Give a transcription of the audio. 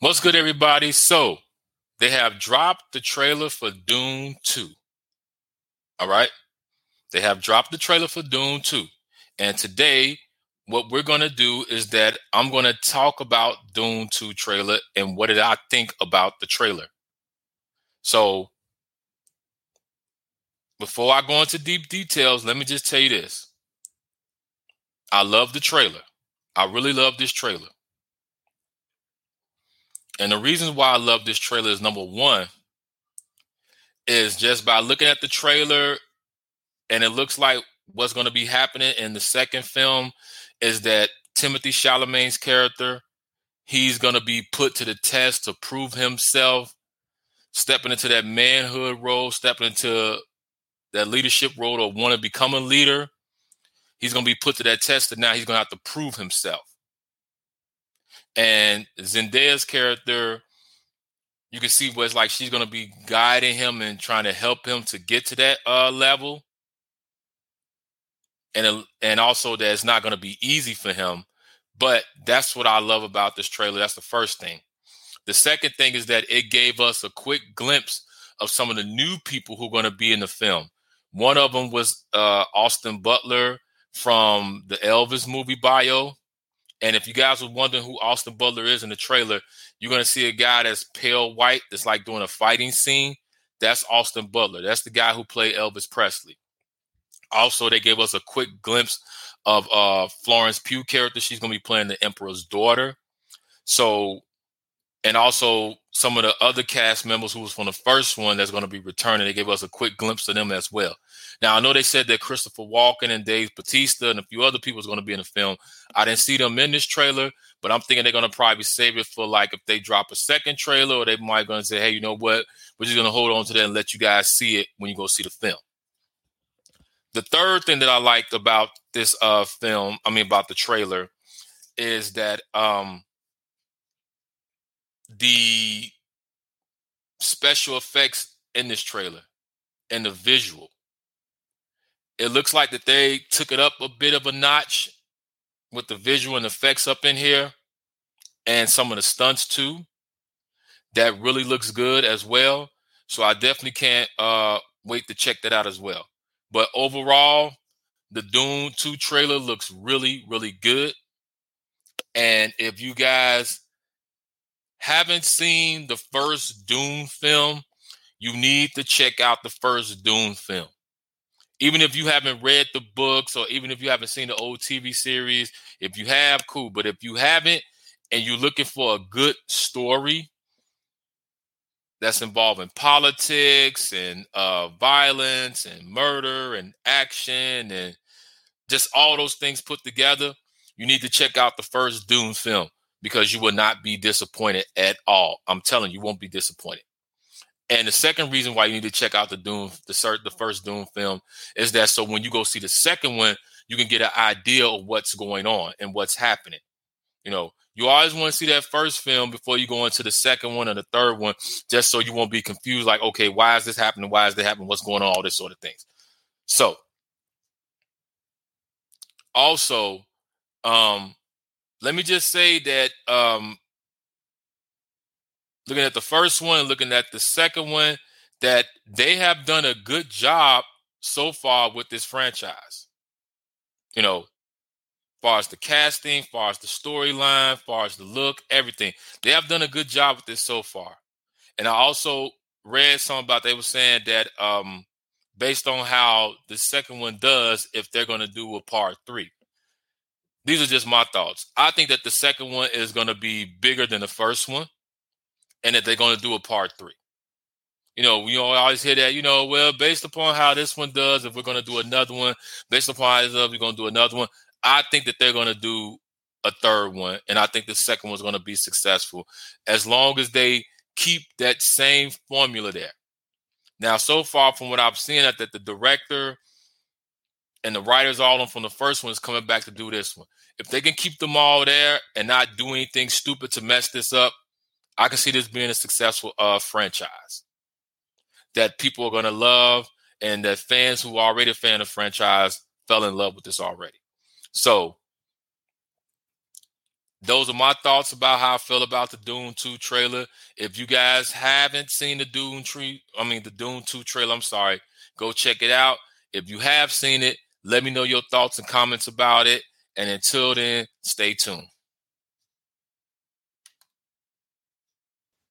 What's good, everybody? So they have dropped the trailer for Dune 2. All right. They have dropped the trailer for Dune 2. And today, what we're going to do is that I'm going to talk about Dune 2 trailer and what did I think about the trailer. So before I go into deep details, let me just tell you this. I love the trailer. I really love this trailer. And the reason why I love this trailer is number one, is just by looking at the trailer, and it looks like what's going to be happening in the second film is that Timothée Chalamet's character, he's going to be put to the test to prove himself, stepping into that manhood role, stepping into that leadership role to want to become a leader. He's going to be put to that test, and now he's going to have to prove himself. And Zendaya's character, you can see what's like she's to be guiding him and trying to help him to get to that uh, level. And and also that it's not to be easy for him, but that's what I love about this trailer. That's the first thing. The second thing is that it gave us a quick glimpse of some of the new people who are going to be in the film. One of them was uh, Austin Butler from the Elvis movie bio. And if you guys were wondering who Austin Butler is in the trailer, you're going to see a guy that's pale white, that's like doing a fighting scene. That's Austin Butler. That's the guy who played Elvis Presley. Also, they gave us a quick glimpse of uh, Florence Pugh character. She's going to be playing the Emperor's daughter. So and also some of the other cast members who was from the first one that's going to be returning. They gave us a quick glimpse of them as well. Now I know they said that Christopher Walken and Dave Bautista and a few other people is going to be in the film. I didn't see them in this trailer, but I'm thinking they're going to probably save it for like if they drop a second trailer, or they might going to say, "Hey, you know what? We're just going to hold on to that and let you guys see it when you go see the film." The third thing that I liked about this uh film, I mean about the trailer, is that um the special effects in this trailer and the visual. It looks like that they took it up a bit of a notch with the visual and effects up in here and some of the stunts too. That really looks good as well. So I definitely can't uh, wait to check that out as well. But overall, the Dune 2 trailer looks really, really good. And if you guys haven't seen the first Dune film, you need to check out the first Dune film. Even if you haven't read the books or even if you haven't seen the old TV series, if you have, cool. But if you haven't and you're looking for a good story that's involving politics and uh, violence and murder and action and just all those things put together, you need to check out the first Dune film because you will not be disappointed at all. I'm telling you, you won't be disappointed. And the second reason why you need to check out the Doom, the the first Doom film, is that so when you go see the second one, you can get an idea of what's going on and what's happening. You know, you always want to see that first film before you go into the second one or the third one, just so you won't be confused. Like, okay, why is this happening? Why is this happening? What's going on? All this sort of things. So, also, um, let me just say that um, looking at the first one, looking at the second one, that they have done a good job so far with this franchise. You know, far as the casting, far as the storyline, far as the look, everything. They have done a good job with this so far. And I also read something about they were saying that um based on how the second one does, if they're gonna do a part three. These are just my thoughts. I think that the second one is going to be bigger than the first one, and that they're going to do a part three. You know, we always hear that. You know, well, based upon how this one does, if we're going to do another one, based upon how this does, we're going to do another one. I think that they're going to do a third one, and I think the second one's going to be successful as long as they keep that same formula there. Now, so far from what I've seen, that the director and the writers all them from the first one is coming back to do this one. If they can keep them all there and not do anything stupid to mess this up, I can see this being a successful uh, franchise that people are going to love, and that fans who are already a fan of franchise fell in love with this already. So, those are my thoughts about how I feel about the Doom 2 trailer. If you guys haven't seen the Dune Tree, I mean the Doom 2 trailer, I'm sorry, go check it out. If you have seen it, let me know your thoughts and comments about it. And until then, stay tuned.